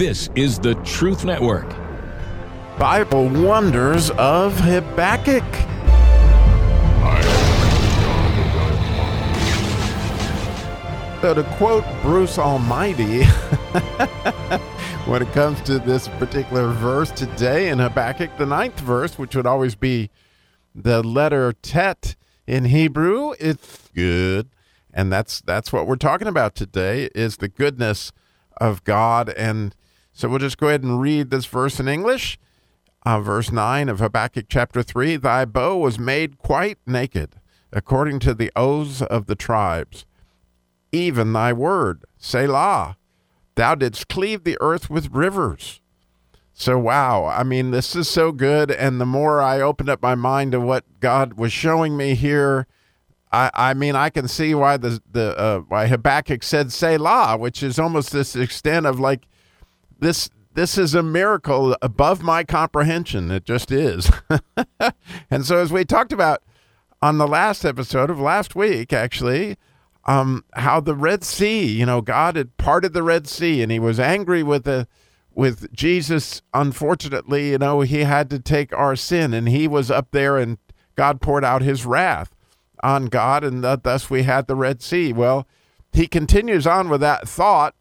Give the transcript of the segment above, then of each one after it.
This is the Truth Network. Bible Wonders of Habakkuk. So, to quote Bruce Almighty, when it comes to this particular verse today in Habakkuk, the ninth verse, which would always be the letter tet in Hebrew, it's good. And that's that's what we're talking about today is the goodness of God. And so we'll just go ahead and read this verse in English. Uh, verse 9 of Habakkuk chapter 3 Thy bow was made quite naked, according to the oaths of the tribes even thy word, Selah. Thou didst cleave the earth with rivers. So, wow, I mean, this is so good. And the more I opened up my mind to what God was showing me here, I, I mean, I can see why the, the uh, why Habakkuk said Selah, which is almost this extent of like this. This is a miracle above my comprehension. It just is. and so, as we talked about on the last episode of last week, actually, um, how the Red Sea, you know, God had parted the Red Sea, and He was angry with the with Jesus. Unfortunately, you know, He had to take our sin, and He was up there, and God poured out His wrath on God, and th- thus we had the Red Sea. Well, He continues on with that thought,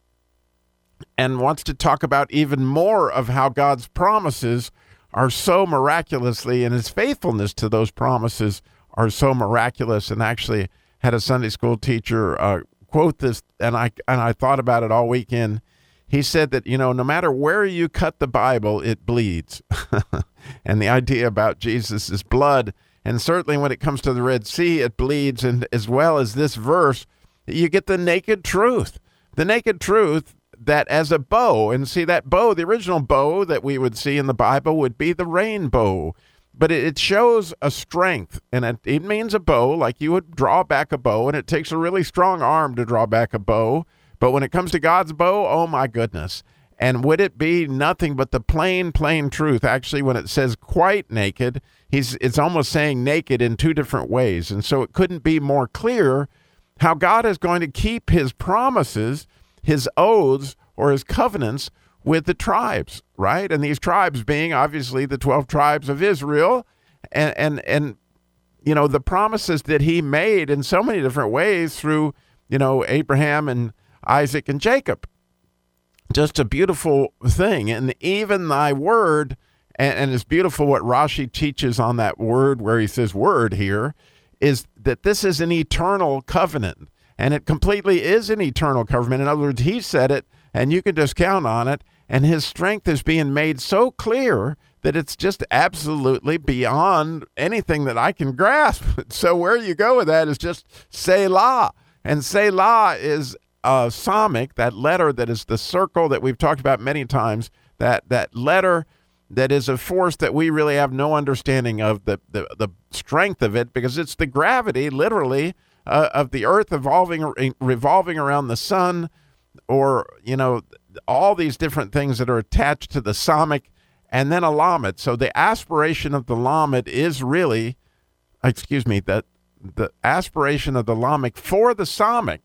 and wants to talk about even more of how God's promises are so miraculously, and His faithfulness to those promises are so miraculous, and actually had a Sunday school teacher uh, quote this, and I and I thought about it all weekend. He said that you know no matter where you cut the Bible, it bleeds, and the idea about Jesus' blood, and certainly when it comes to the Red Sea, it bleeds, and as well as this verse, you get the naked truth, the naked truth that as a bow, and see that bow, the original bow that we would see in the Bible would be the rainbow. But it, shows a strength and it, it means a bow like you would draw back a bow and it takes a really strong arm to draw back a bow. But when it comes to god's bow oh my goodness. And would it be nothing but the plain plain truth? Actually when it says quite naked he's it's almost saying naked in two different ways. And so it couldn't be more clear how god is going to keep his promises his oaths or his covenants with the tribes, right? And these tribes being obviously the 12 tribes of Israel and and and you know the promises that he made in so many different ways through, you know, Abraham and Isaac and Jacob. Just a beautiful thing. And even thy word and, and it's beautiful what Rashi teaches on that word where he says word here is that this is an eternal covenant. And it completely is an eternal covenant. In other words, he said it and you can just count on it. And his strength is being made so clear that it's just absolutely beyond anything that I can grasp. So where you go with that is just Selah. And Selah is a samekh, that letter that is the circle that we've talked about many times, that, that letter that is a force that we really have no understanding of the, the, the strength of it because it's the gravity, literally, uh, of the earth evolving, revolving around the sun or you know all these different things that are attached to the samekh and then a lamed. So the aspiration of the lamed is really, excuse me, that the aspiration of the lamed for the samekh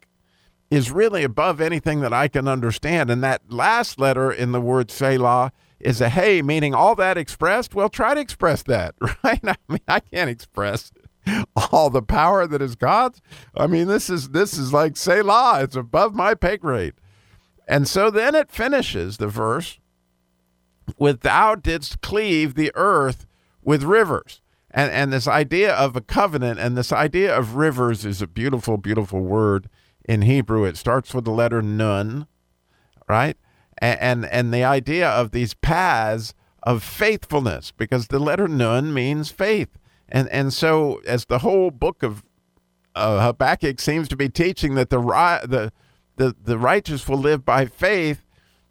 is really above anything that I can understand. And that last letter in the word Selah is a hey, meaning all that expressed. Well, try to express that, right? I mean, I can't express all the power that is God's. I mean, this is this is like say Selah. It's above my pay grade. And so then it finishes the verse with thou didst cleave the earth with rivers. And and this idea of a covenant and this idea of rivers is a beautiful, beautiful word in Hebrew. It starts with the letter nun, right? And and, and the idea of these paths of faithfulness, because the letter nun means faith. And and so as the whole book of uh, Habakkuk seems to be teaching that the the the, the righteous will live by faith,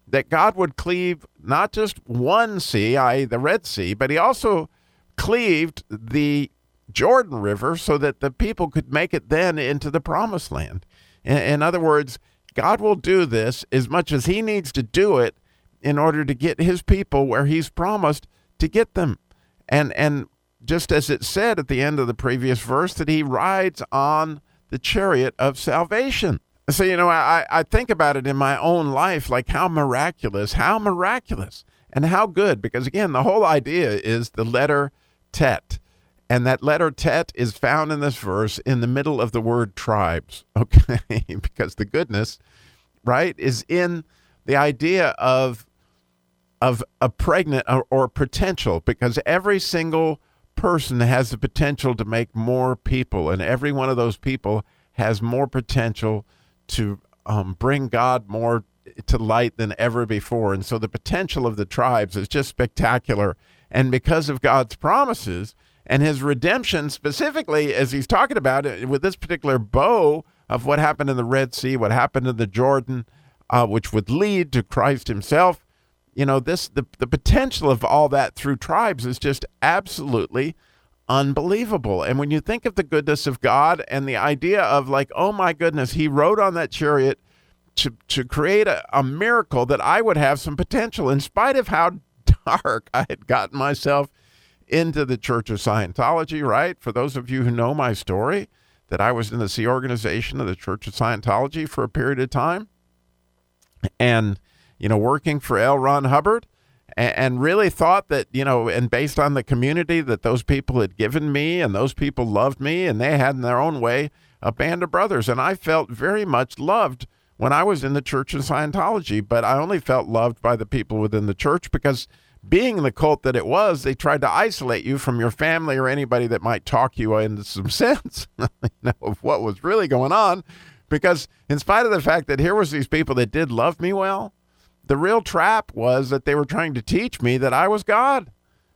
that God would cleave not just one sea, i.e., the Red Sea, but he also cleaved the Jordan River so that the people could make it then into the promised land. In, in other words, God will do this as much as he needs to do it in order to get his people where he's promised to get them. And and just as it said at the end of the previous verse that he rides on the chariot of salvation. So, you know, I, I think about it in my own life, like how miraculous, how miraculous, and how good. Because again, the whole idea is the letter tet. And that letter tet is found in this verse in the middle of the word tribes, okay? because the goodness, right, is in the idea of of a pregnant or, or potential because every single person has the potential to make more people and every one of those people has more potential to um, bring God more to light than ever before. And so the potential of the tribes is just spectacular. And because of God's promises and his redemption, specifically, as he's talking about it with this particular bow of what happened in the Red Sea, what happened in the Jordan, uh, which would lead to Christ himself, you know, this the, the potential of all that through tribes is just absolutely unbelievable. And when you think of the goodness of God and the idea of like, oh my goodness, he rode on that chariot to to create a, a miracle that I would have some potential in spite of how dark I had gotten myself into the Church of Scientology, right? For those of you who know my story, that I was in the Sea organization of the Church of Scientology for a period of time. And, you know, working for L. Ron Hubbard and, really thought that, you know, and based on the community that those people had given me and those people loved me and they had in their own way a band of brothers. And I felt very much loved when I was in the Church of Scientology, but I only felt loved by the people within the church because being the cult that it was, they tried to isolate you from your family or anybody that might talk you into some sense you know, of what was really going on. Because in spite of the fact that here was these people that did love me well, the real trap was that they were trying to teach me that I was God,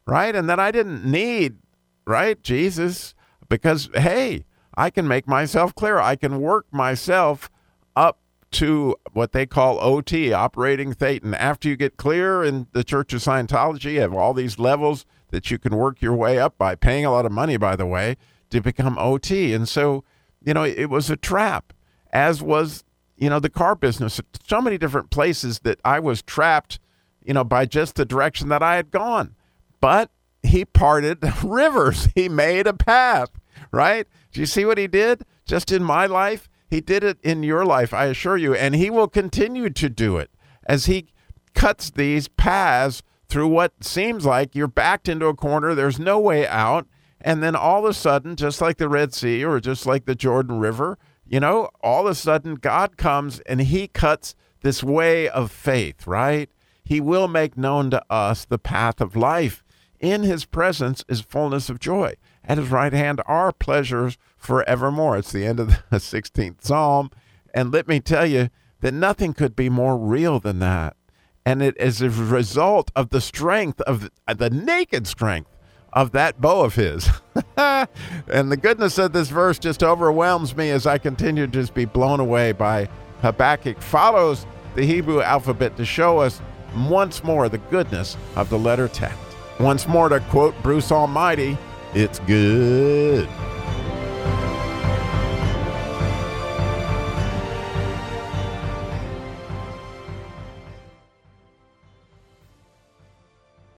right? And that I didn't need, right, Jesus, because, hey, I can make myself clear. I can work myself up to what they call OT, operating Thetan. After you get clear in the Church of Scientology, you have all these levels that you can work your way up by paying a lot of money, by the way, to become OT. And so, you know, it was a trap, as was you know, the car business, so many different places that I was trapped, you know, by just the direction that I had gone. But he parted rivers, he made a path, right? Do you see what he did just in my life? He did it in your life, I assure you, and he will continue to do it as he cuts these paths through what seems like you're backed into a corner, there's no way out. And then all of a sudden, just like the Red Sea or just like the Jordan River, you know, all of a sudden God comes and he cuts this way of faith, right? He will make known to us the path of life. In his presence is fullness of joy. At his right hand are pleasures forevermore. It's the end of the 16th Psalm. And let me tell you that nothing could be more real than that. And it is a result of the strength of the naked strength of that bow of his. and the goodness of this verse just overwhelms me as I continue to just be blown away by Habakkuk follows the Hebrew alphabet to show us once more the goodness of the letter Tet. Once more to quote Bruce Almighty, it's good.